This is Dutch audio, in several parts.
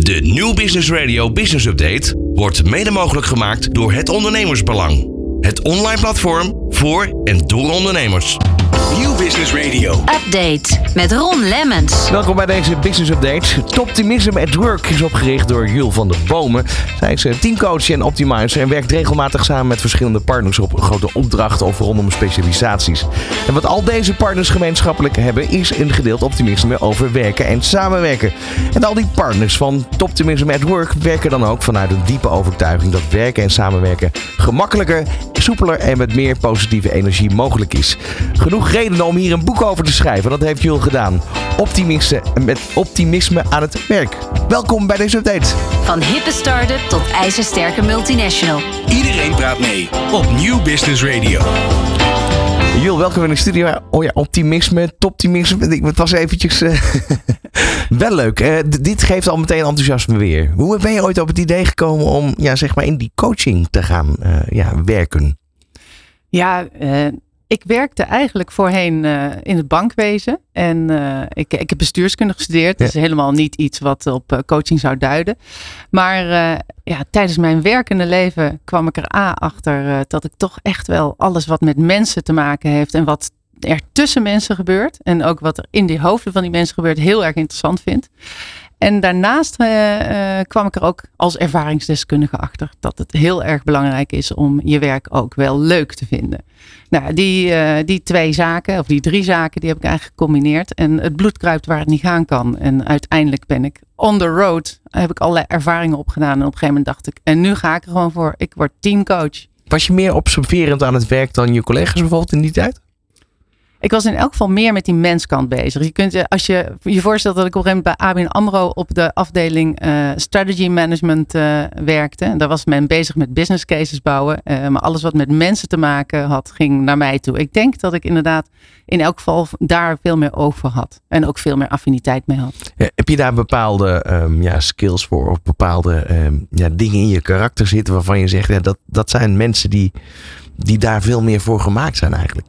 De New Business Radio Business Update wordt mede mogelijk gemaakt door het Ondernemersbelang. Het online platform voor en door ondernemers. Nieuw Business Radio. Update met Ron Lemmens. Welkom bij deze Business Update. Toptimism at Work is opgericht door Jul van der Bomen. Zij is eh, teamcoach en optimizer en werkt regelmatig samen met verschillende partners op grote opdrachten of rondom specialisaties. En wat al deze partners gemeenschappelijk hebben is een gedeeld optimisme over werken en samenwerken. En al die partners van Toptimism at Work werken dan ook vanuit een diepe overtuiging dat werken en samenwerken gemakkelijker, soepeler en met meer positieve energie mogelijk is. Genoeg redenen om hier een boek over te schrijven. Dat heeft Jul gedaan. Optimisten met optimisme aan het werk. Welkom bij deze update. Van hippe start-up tot ijzersterke multinational. Iedereen praat mee op Nieuw Business Radio. Jul, welkom in de studio. Oh ja, optimisme, toptimisme. Het was eventjes eh, wel leuk. Dit geeft al meteen enthousiasme weer. Hoe ben je ooit op het idee gekomen om ja, zeg maar in die coaching te gaan eh, ja, werken? Ja, eh, ik werkte eigenlijk voorheen eh, in het bankwezen. En eh, ik, ik heb bestuurskunde gestudeerd. Dat is helemaal niet iets wat op eh, coaching zou duiden. Maar ja, tijdens mijn werkende leven kwam ik er A achter dat ik toch echt wel alles wat met mensen te maken heeft. En wat er tussen mensen gebeurt. En ook wat er in die hoofden van die mensen gebeurt heel erg interessant vind. En daarnaast eh, eh, kwam ik er ook als ervaringsdeskundige achter dat het heel erg belangrijk is om je werk ook wel leuk te vinden. Nou, die, eh, die twee zaken, of die drie zaken, die heb ik eigenlijk gecombineerd. En het bloed kruipt waar het niet gaan kan. En uiteindelijk ben ik on the road, heb ik allerlei ervaringen opgedaan. En op een gegeven moment dacht ik, en nu ga ik er gewoon voor, ik word teamcoach. Was je meer observerend aan het werk dan je collega's bijvoorbeeld in die tijd? Ik was in elk geval meer met die menskant bezig. Je kunt je, als je je voorstelt dat ik op een gegeven moment bij ABN AMRO op de afdeling eh, strategy management eh, werkte. En daar was men bezig met business cases bouwen. Eh, maar alles wat met mensen te maken had, ging naar mij toe. Ik denk dat ik inderdaad in elk geval daar veel meer over had. En ook veel meer affiniteit mee had. Heb je daar bepaalde ehm, ja, skills voor of bepaalde ehm, ja, dingen in je karakter zitten waarvan je zegt, ja, dat, dat zijn mensen die, die daar veel meer voor gemaakt zijn eigenlijk?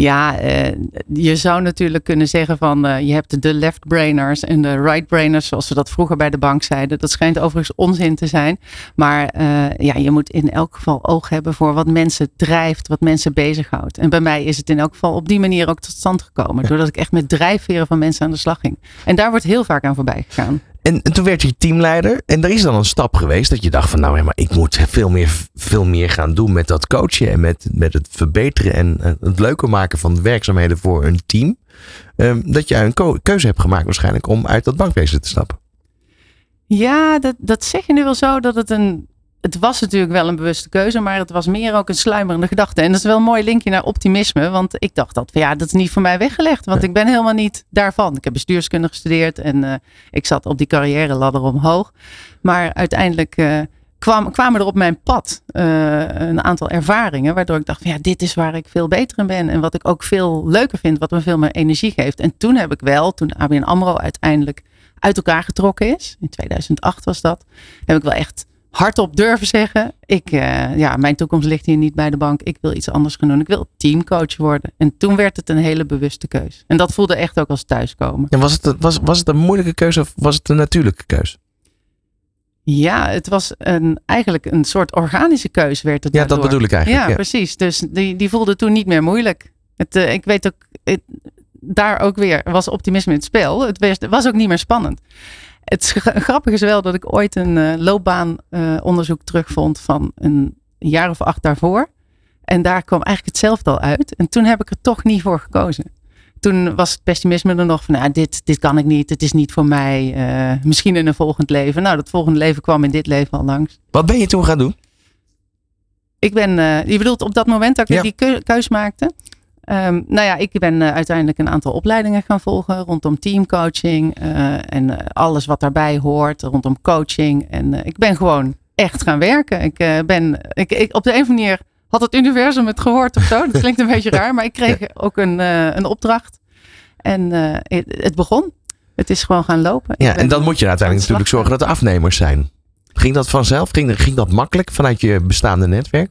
Ja, eh, je zou natuurlijk kunnen zeggen van eh, je hebt de left brainers en de right brainers, zoals we dat vroeger bij de bank zeiden. Dat schijnt overigens onzin te zijn. Maar eh, ja, je moet in elk geval oog hebben voor wat mensen drijft, wat mensen bezighoudt. En bij mij is het in elk geval op die manier ook tot stand gekomen. Doordat ik echt met drijfveren van mensen aan de slag ging. En daar wordt heel vaak aan voorbij gegaan. En, en toen werd je teamleider. En er is dan een stap geweest dat je dacht van nou, ja, maar ik moet veel meer, veel meer gaan doen met dat coachen. En met, met het verbeteren en het leuker maken van de werkzaamheden voor een team. Ehm, dat je een keuze hebt gemaakt waarschijnlijk om uit dat bankwezen te stappen. Ja, dat, dat zeg je nu wel zo dat het een. Het was natuurlijk wel een bewuste keuze, maar het was meer ook een sluimerende gedachte. En dat is wel een mooi linkje naar optimisme, want ik dacht dat, ja, dat is niet voor mij weggelegd, want ik ben helemaal niet daarvan. Ik heb bestuurskunde gestudeerd en eh, ik zat op die carrière ladder omhoog. Maar uiteindelijk eh, kwam, kwamen er op mijn pad eh, een aantal ervaringen, waardoor ik dacht, van, ja, dit is waar ik veel beter in ben en wat ik ook veel leuker vind, wat me veel meer energie geeft. En toen heb ik wel, toen ABN AMRO uiteindelijk uit elkaar getrokken is. In 2008 was dat. Heb ik wel echt hardop durven zeggen. Ik, eh, ja, mijn toekomst ligt hier niet bij de bank. Ik wil iets anders gaan doen. Ik wil teamcoach worden. En toen werd het een hele bewuste keus. En dat voelde echt ook als thuiskomen. En was het, was, was het een moeilijke keuze of was het een natuurlijke keuze? Ja, het was een, eigenlijk een soort organische keus werd het Ja, dat bedoel ik eigenlijk. Ja, Ja, precies. Dus die, die voelde toen niet meer moeilijk. Het, eh, ik weet ook, het- daar ook weer was optimisme in het spel. Het was ook niet meer spannend. Het is gra- grappig is wel dat ik ooit een eh, loopbaanonderzoek terugvond van een jaar of acht daarvoor. En daar kwam eigenlijk hetzelfde al uit. En toen heb ik er toch niet voor gekozen. Toen was het pessimisme er nog van, nou, dit, dit kan ik niet, het is niet voor mij. eh, misschien in een volgend leven. Nou, dat volgende leven kwam in dit leven al langs. Wat ben je toen gaan doen? Ik ben, eh, je bedoelt op dat moment dat ik Ja. die keu- keus maakte? Ehm, nou ja, ik ben eh, uiteindelijk een aantal opleidingen gaan volgen rondom teamcoaching eh, en eh, alles wat daarbij hoort rondom coaching. En ik ben gewoon echt gaan werken. Ik ben, ik, ik, op de een of andere manier had het universum het gehoord of zo. Dat klinkt een beetje raar, maar ik kreeg ook een, een opdracht. En het, het begon. Het is gewoon gaan lopen. Ja, en dan moet je uiteindelijk natuurlijk zorgen dat er afnemers zijn. Ging dat vanzelf? Ging, ging dat makkelijk vanuit je bestaande netwerk?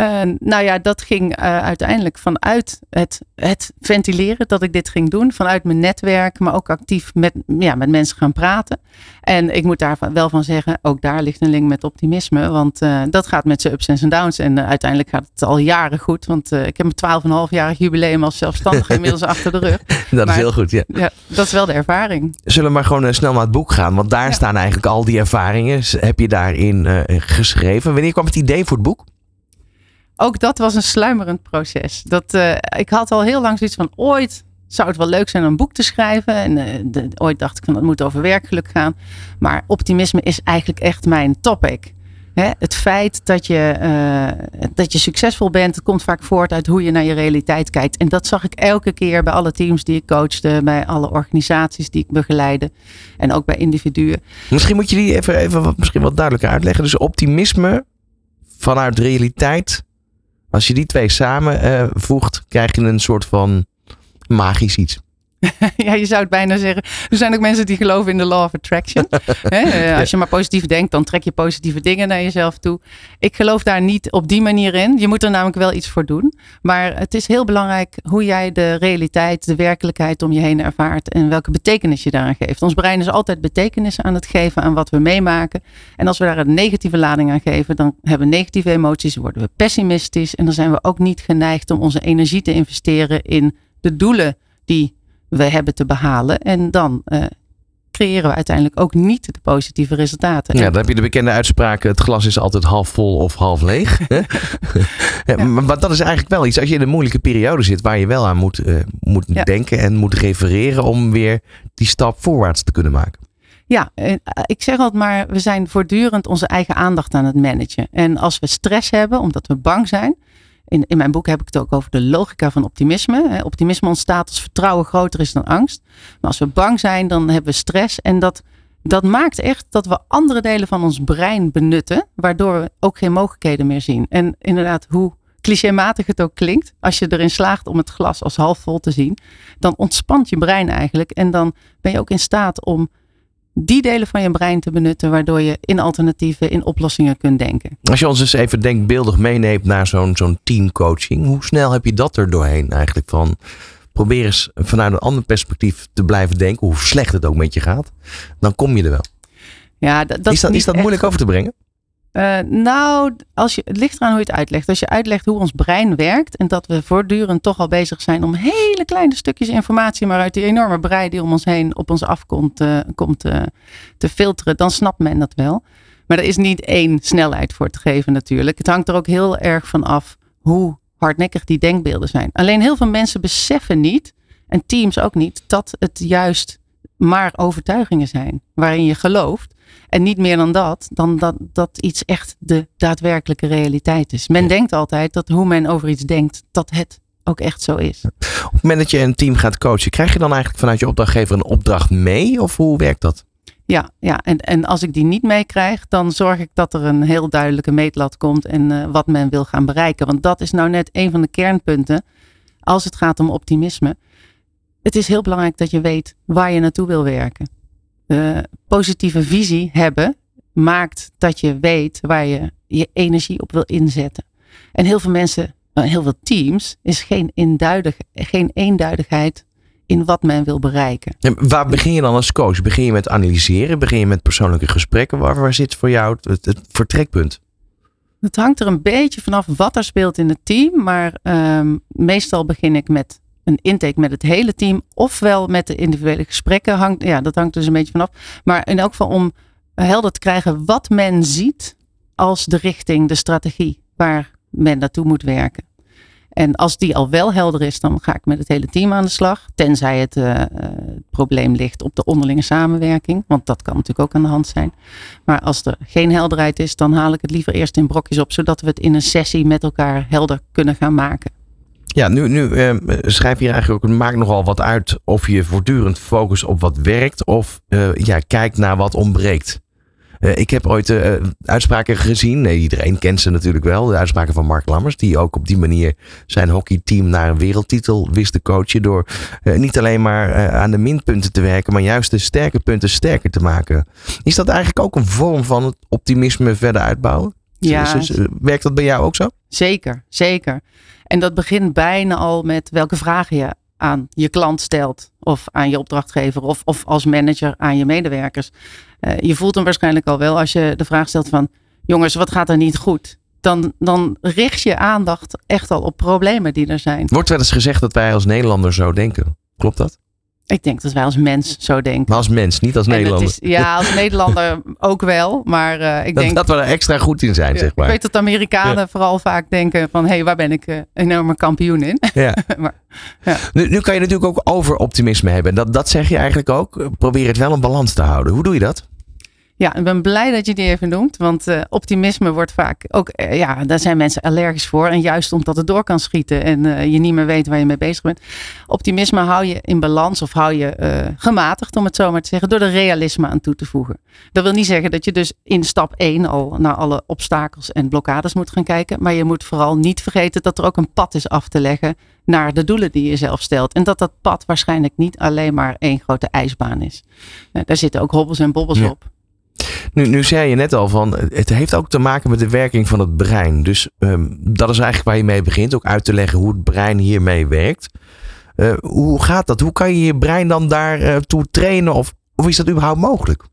Uh, nou ja, dat ging uh, uiteindelijk vanuit het, het ventileren dat ik dit ging doen. Vanuit mijn netwerk, maar ook actief met, ja, met mensen gaan praten. En ik moet daar wel van zeggen, ook daar ligt een link met optimisme. Want uh, dat gaat met zijn ups en downs. En uiteindelijk gaat het al jaren goed. Want ik heb mijn 12,5-jarig jubileum als zelfstandige inmiddels achter de rug. Dat maar, is heel goed, ja. ja. Dat is wel de ervaring. Zullen we maar gewoon snel naar het boek gaan? Want daar ja. staan eigenlijk al die ervaringen. Heb je daarin geschreven? Wanneer kwam het idee voor het boek? Ook dat was een sluimerend proces. Dat, uh, ik had al heel lang zoiets van ooit zou het wel leuk zijn om een boek te schrijven. En de, ooit dacht ik van dat moet over werkgeluk gaan. Maar optimisme is eigenlijk echt mijn topic. Hè? het feit dat je, uh, dat je succesvol bent, komt vaak voort uit hoe je naar je realiteit kijkt. En dat zag ik elke keer bij alle teams die ik coachte, bij alle organisaties die ik begeleide en ook bij individuen. Misschien moet je die even, even wat, misschien wat duidelijker uitleggen. Dus optimisme vanuit realiteit als je die twee samen voegt, krijg je een soort van magisch iets. ja, je zou het bijna zeggen. Er zijn ook mensen die geloven in de law of attraction. Eh, als je maar positief denkt, dan trek je positieve dingen naar jezelf toe. Ik geloof daar niet op die manier in. Je moet er namelijk wel iets voor doen. Maar het is heel belangrijk hoe jij de realiteit, de werkelijkheid om je heen ervaart. En welke betekenis je daaraan geeft. Ons brein is altijd betekenis aan het geven aan wat we meemaken. En als we daar een negatieve lading aan geven, dan hebben we negatieve emoties, worden we pessimistisch. En dan zijn we ook niet geneigd om onze energie te investeren in de doelen die we hebben te behalen. En dan uh, creëren we uiteindelijk ook niet de positieve resultaten. Ja, dan heb je de bekende uitspraak: het glas is altijd half vol of half leeg. ja, Maar dat is eigenlijk wel iets als je in een moeilijke periode zit waar je wel aan moet, uh, moet ja. denken en moet refereren om weer die stap voorwaarts te kunnen maken. Ja, ik zeg altijd maar, we zijn voortdurend onze eigen aandacht aan het managen. En als we stress hebben, omdat we bang zijn, in, in mijn boek heb ik het ook over de logica van optimisme. Optimisme ontstaat als vertrouwen groter is dan angst. Maar als we bang zijn, dan hebben we stress. En dat, dat maakt echt dat we andere delen van ons brein benutten, waardoor we ook geen mogelijkheden meer zien. En inderdaad, hoe clichématig het ook klinkt, als je erin slaagt om het glas als half vol te zien, dan ontspant je brein eigenlijk. En dan ben je ook in staat om die delen van je brein te benutten, waardoor je in alternatieven, in oplossingen kunt denken. Als je ons eens even denkbeeldig meeneemt naar zo'n zo'n teamcoaching, hoe snel heb je dat er doorheen eigenlijk van? Probeer eens vanuit een ander perspectief te blijven denken, hoe slecht het ook met je gaat. Dan kom je er wel. Ja, dat, is dat, is dat moeilijk over te brengen? Uh, nou, als je, het ligt eraan hoe je het uitlegt. Als je uitlegt hoe ons brein werkt en dat we voortdurend toch al bezig zijn om hele kleine stukjes informatie, maar uit die enorme brei die om ons heen op ons afkomt, komt uh, te filteren, dan snapt men dat wel. Maar er is niet één snelheid voor te geven natuurlijk. Het hangt er ook heel erg van af hoe hardnekkig die denkbeelden zijn. Alleen heel veel mensen beseffen niet, en teams ook niet, dat het juist maar overtuigingen zijn waarin je gelooft. En niet meer dan dat, dan dat, dat iets echt de daadwerkelijke realiteit is. Men denkt altijd dat hoe men over iets denkt, dat het ook echt zo is. Op het moment dat je een team gaat coachen, krijg je dan eigenlijk vanuit je opdrachtgever een opdracht mee? Of hoe werkt dat? Ja, ja. En, en als ik die niet meekrijg, dan zorg ik dat er een heel duidelijke meetlat komt en uh, wat men wil gaan bereiken. Want dat is nou net een van de kernpunten als het gaat om optimisme. Het is heel belangrijk dat je weet waar je naartoe wil werken uh, positieve visie hebben, maakt dat je weet waar je je energie op wil inzetten. En heel veel mensen, eh, heel veel teams, is geen, eenduidig, geen eenduidigheid in wat men wil bereiken. En waar begin je dan als coach? Begin je met analyseren? Begin je met persoonlijke gesprekken? Waar, waar zit voor jou het, het vertrekpunt? Het hangt er een beetje vanaf wat er speelt in het team. Maar um, meestal begin ik met een intake met het hele team, ofwel met de individuele gesprekken. Hangt, ja, dat hangt dus een beetje vanaf. Maar in elk geval om helder te krijgen wat men ziet als de richting, de strategie waar men naartoe moet werken. En als die al wel helder is, dan ga ik met het hele team aan de slag. Tenzij het, uh, het probleem ligt op de onderlinge samenwerking. Want dat kan natuurlijk ook aan de hand zijn. Maar als er geen helderheid is, dan haal ik het liever eerst in brokjes op. Zodat we het in een sessie met elkaar helder kunnen gaan maken. Ja, nu, nu uh, schrijf je eigenlijk ook, maakt nogal wat uit of je voortdurend focust op wat werkt of uh, ja, kijkt naar wat ontbreekt. Uh, ik heb ooit uitspraken gezien, nee, iedereen kent ze natuurlijk wel, de uitspraken van Mark Lammers, die ook op die manier zijn hockeyteam naar een wereldtitel wist te coachen door niet alleen maar aan de minpunten te werken, maar juist de sterke punten sterker te maken. Is dat eigenlijk ook een vorm van het optimisme verder uitbouwen? Ja, werkt dat bij jou ook zo? zeker, zeker. En dat begint bijna al met welke vragen je aan je klant stelt. Of aan je opdrachtgever. Of, of als manager aan je medewerkers. Eh, je voelt hem waarschijnlijk al wel als je de vraag stelt van... Jongens, wat gaat er niet goed? Dan, dan richt je aandacht echt al op problemen die er zijn. Wordt wel eens gezegd dat wij als Nederlanders zo denken. Klopt dat? Ik denk dat wij als mens zo denken. Maar als mens, niet als En Nederlander. is, ja, als Nederlander ook wel. Maar eh, ik dat, denk dat we er extra goed in zijn, Ja, zeg maar. Ik weet dat Amerikanen vooral vaak denken van... hé, hey, waar ben ik eh, enorme kampioen in? Ja. maar, Nu, nu kan je natuurlijk ook over optimisme hebben. Dat, dat zeg je eigenlijk ook. Probeer het wel een balans te houden. Hoe doe je dat? Ja, ik ben blij dat je die even noemt. Want eh, optimisme wordt vaak ook... eh, ja, daar zijn mensen allergisch voor. En juist omdat het door kan schieten en eh, je niet meer weet waar je mee bezig bent. Optimisme hou je in balans of hou je gematigd, om het zo maar te zeggen... door er realisme aan toe te voegen. Dat wil niet zeggen dat je dus in stap 1 al naar alle obstakels en blokkades moet gaan kijken. Maar je moet vooral niet vergeten dat er ook een pad is af te leggen naar de doelen die je zelf stelt. En dat dat pad waarschijnlijk niet alleen maar één grote ijsbaan is. Daar zitten ook hobbels en bobbels Ja. op. Nu, nu zei je net al van, het heeft ook te maken met de werking van het brein. Dus ehm, dat is eigenlijk waar je mee begint. Ook uit te leggen hoe het brein hiermee werkt. Eh, hoe gaat dat? Hoe kan je je brein dan daartoe trainen? Of, of is dat überhaupt mogelijk?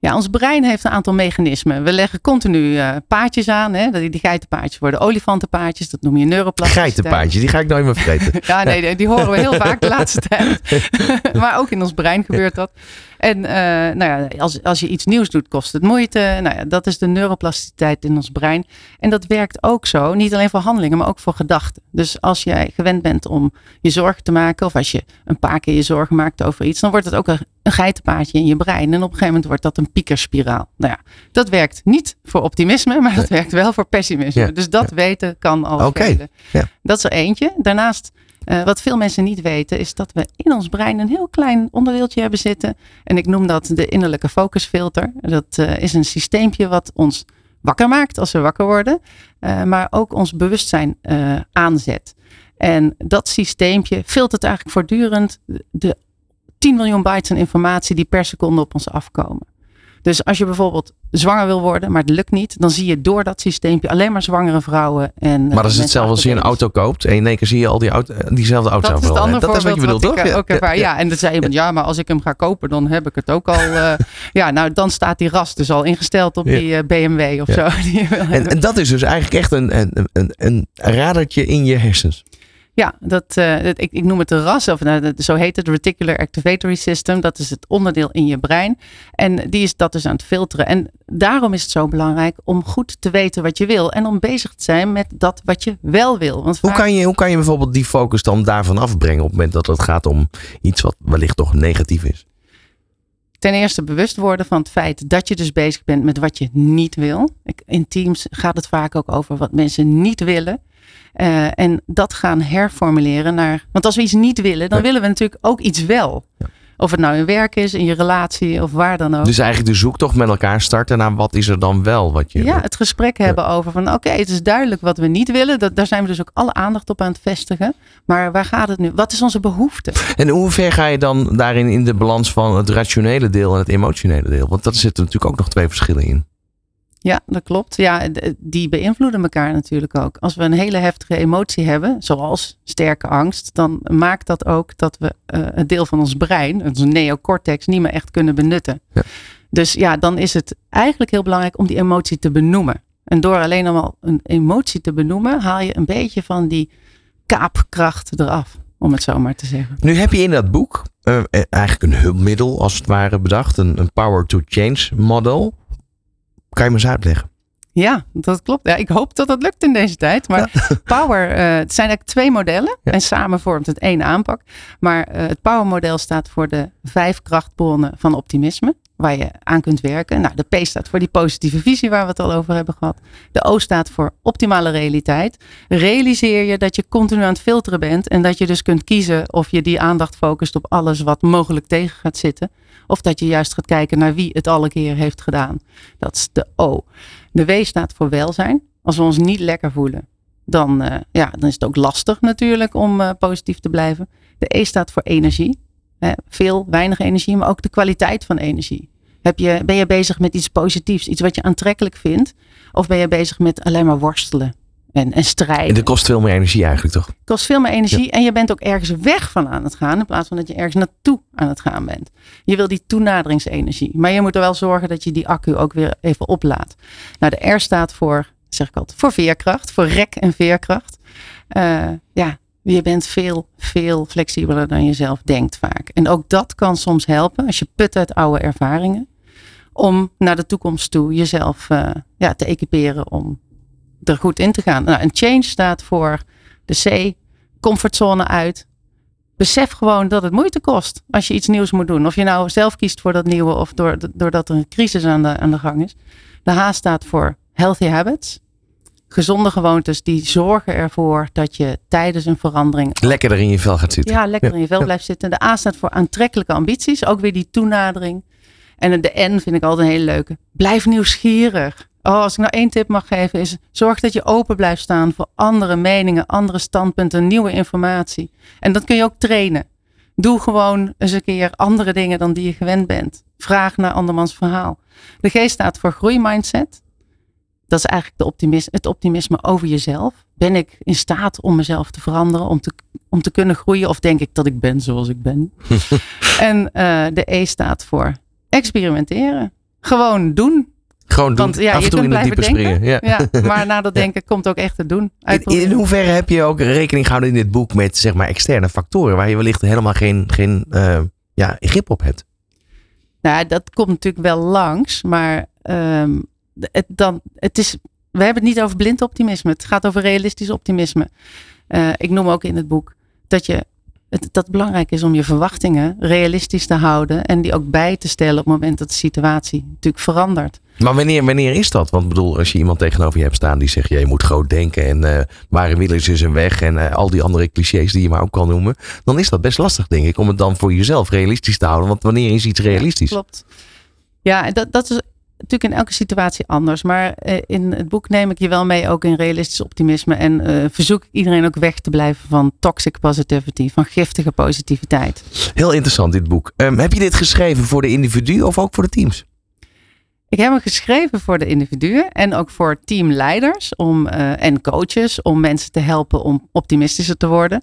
Ja, ons brein heeft een aantal mechanismen. We leggen continu eh, paadjes aan. Hè? Die, geitenpaadjes worden olifantenpaadjes. Dat noem je neuroplasticiteit. Geitenpaadje, die ga ik nooit meer vergeten. Ja, nee, die- die horen we heel vaak de laatste tijd. maar ook in ons brein gebeurt dat. En eh, nou ja, als, als je iets nieuws doet, kost het moeite. Nou ja, dat is de neuroplasticiteit in ons brein. En dat werkt ook zo, niet alleen voor handelingen, maar ook voor gedachten. Dus als jij gewend bent om je zorgen te maken, of als je een paar keer je zorgen maakt over iets, dan wordt het ook een, een geitenpaadje in je brein. En op een gegeven moment wordt dat een piekerspiraal. Nou ja, dat werkt niet voor optimisme, maar dat werkt wel voor pessimisme. Ja, Dus dat weten kan al Oké, velen. ja. Dat is er eentje. Daarnaast eh, wat veel mensen niet weten, is dat we in ons brein een heel klein onderdeeltje hebben zitten. En ik noem dat de innerlijke focusfilter. Dat eh, is een systeempje wat ons wakker maakt als we wakker worden, eh, maar ook ons bewustzijn aanzet. En dat systeempje filtert eigenlijk voortdurend de 10 miljoen bytes aan informatie die per seconde op ons afkomen. Dus als je bijvoorbeeld zwanger wil worden, maar het lukt niet, dan zie je door dat systeempje alleen maar zwangere vrouwen. En, eh, Maar dat is hetzelfde als je een auto koopt. En in één keer zie je al die auto, diezelfde auto Dat is het dat is wat je bedoelt, voorbeeld toch? wat ik eh, ook ervaar. Ja, en dan zei iemand, ja, maar als ik hem ga kopen, dan heb ik het ook al. eh, ja, nou, dan staat die ras dus al ingesteld op Ja. die eh, BMW of Ja. zo. Die En, en dat is dus eigenlijk echt een, een, een, een radertje in je hersens. Ja, dat, eh, dat- ik, ik noem het de RAS, of nou, dat- zo heet het, Reticular Activatory System. Dat is het onderdeel in je brein. En die is dat dus aan het filteren. En daarom is het zo belangrijk om goed te weten wat je wil. En om bezig te zijn met dat wat je wel wil. Want Hoe kan, je, hoe kan je bijvoorbeeld die focus dan daarvan afbrengen op het moment dat het gaat om iets wat wellicht toch negatief is? ten eerste bewust worden van het feit dat je dus bezig bent met wat je niet wil. In teams gaat het vaak ook over wat mensen niet willen. Eh, en dat gaan herformuleren naar. Want als we iets niet willen, dan Ja. willen we natuurlijk ook iets wel. Of het nou in werk is, in je relatie of waar dan ook. Dus eigenlijk de zoektocht met elkaar starten naar wat is er dan wel wat je... ja, het gesprek hebben over van oké, het is duidelijk wat we niet willen. Dat, daar zijn we dus ook alle aandacht op aan het vestigen. Maar waar gaat het nu? Wat is onze behoefte? En hoe ver ga je dan daarin in de balans van het rationele deel en het emotionele deel? Want daar zitten natuurlijk ook nog twee verschillen in. Ja, dat klopt. Ja, d- die beïnvloeden elkaar natuurlijk ook. Als we een hele heftige emotie hebben, zoals sterke angst, dan maakt dat ook dat we eh, een deel van ons brein, onze neocortex, niet meer echt kunnen benutten. Ja. Dus ja, dan is het eigenlijk heel belangrijk om die emotie te benoemen. En door alleen al een emotie te benoemen, haal je een beetje van die kaapkracht eraf, om het zo maar te zeggen. Nu heb je in dat boek eh, eh, eigenlijk een hulpmiddel als het ware bedacht. Een, een power to change model. Kan je me eens uitleggen? Ja, dat klopt. Ja, ik hoop dat dat lukt in deze tijd. Maar Power, eh, het zijn eigenlijk twee modellen. Ja. En samen vormt het één aanpak. Maar eh, het Power model staat voor de vijf krachtbronnen van optimisme. Waar je aan kunt werken. Nou, de P staat voor die positieve visie waar we het al over hebben gehad. De O staat voor optimale realiteit. Realiseer je dat je continu aan het filteren bent. En dat je dus kunt kiezen of je die aandacht focust op alles wat mogelijk tegen gaat zitten. Of dat je juist gaat kijken naar wie het alle keer heeft gedaan. Dat is de O. De W staat voor welzijn. Als we ons niet lekker voelen, dan, eh, ja, dan is het ook lastig natuurlijk om eh, positief te blijven. De E staat voor energie. Veel, weinig energie, maar ook de kwaliteit van energie. Heb je, ben je bezig met iets positiefs, iets wat je aantrekkelijk vindt? Of ben je bezig met alleen maar worstelen en, en strijden? En dat kost veel meer energie eigenlijk, toch? Het kost veel meer energie en je bent ook ergens weg van aan het gaan in plaats van dat je ergens naartoe aan het gaan bent. Je wil die toenaderingsenergie, maar je moet er wel zorgen dat je die accu ook weer even oplaadt. Nou, de R staat voor, zeg ik altijd, voor veerkracht, voor rek en veerkracht. Uh, ja, je bent veel, veel flexibeler dan je zelf denkt vaak. En ook dat kan soms helpen als je put uit oude ervaringen. Om naar de toekomst toe jezelf uh, ja, te equiperen om er goed in te gaan. Nou, een change staat voor de C, comfortzone uit. Besef gewoon dat het moeite kost als je iets nieuws moet doen. Of je nou zelf kiest voor dat nieuwe of door, doordat er een crisis aan aan de gang is. De H staat voor healthy habits gezonde gewoontes die zorgen ervoor dat je tijdens een verandering. Lekker in je vel gaat zitten. Ja, lekker in je vel blijft zitten. De A staat voor aantrekkelijke ambities. Ook weer die toenadering. En de N vind ik altijd een hele leuke. Blijf nieuwsgierig. Oh, als ik nou één tip mag geven, is zorg dat je open blijft staan voor andere meningen, andere standpunten, nieuwe informatie. En dat kun je ook trainen. Doe gewoon eens een keer andere dingen dan die je gewend bent. Vraag naar andermans verhaal. De G staat voor groeimindset dat is eigenlijk de optimisme, het optimisme over jezelf. Ben ik in staat om mezelf te veranderen, om te, om te kunnen groeien? Of denk ik dat ik ben zoals ik ben? en uh, de E staat voor experimenteren. Gewoon doen. Gewoon doen. Want ja, Af je kunt blijven denken. Springen. Ja. ja. maar na dat denken komt ook echt het doen. In, in, hoeverre heb je ook rekening gehouden in dit boek met zeg maar externe factoren waar je wellicht helemaal geen, geen uh, ja, grip op hebt? Nou, dat komt natuurlijk wel langs, maar um, het, dan, het is, we hebben het niet over blind optimisme. Het gaat over realistisch optimisme. Uh, ik noem ook in het boek dat je het, dat het belangrijk is om je verwachtingen realistisch te houden en die ook bij te stellen op het moment dat de situatie natuurlijk verandert. Maar wanneer, wanneer is dat? Want bedoel, als je iemand tegenover je hebt staan die zegt, je moet groot denken en uh, maar een is een weg en uh, al die andere clichés die je maar ook kan noemen, dan is dat best lastig denk ik om het dan voor jezelf realistisch te houden. Want wanneer is iets realistisch? Ja, klopt. Ja, dat, dat is natuurlijk in elke situatie anders. Maar eh, in het boek neem ik je wel mee ook in realistisch optimisme. En uh, verzoek ik iedereen ook weg te blijven van toxic positivity, van giftige positiviteit. Heel interessant dit boek. Um, heb je dit geschreven voor de individu of ook voor de teams? Ik heb hem geschreven voor de individuen en ook voor teamleiders om, uh, en coaches om mensen te helpen om optimistischer te worden.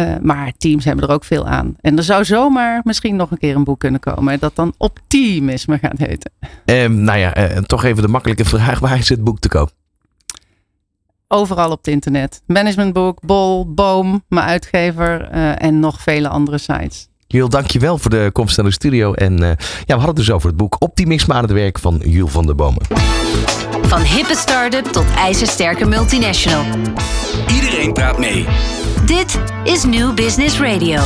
Uh, maar teams hebben er ook veel aan. En er zou zomaar misschien nog een keer een boek kunnen komen dat dan optimisme gaat heten. Um, nou ja, uh, toch even de makkelijke vraag. Waar is het boek te koop? Overal op het internet. Managementboek, Bol, Boom, mijn uitgever uh, en nog vele andere sites. Jul, dankjewel voor de komst naar de studio. En ja, we hadden het dus over het boek Optimisme aan het werk van Jul van der Bomen. Van hippe start-up tot ijzersterke multinational. Iedereen praat mee. Dit is New Business Radio.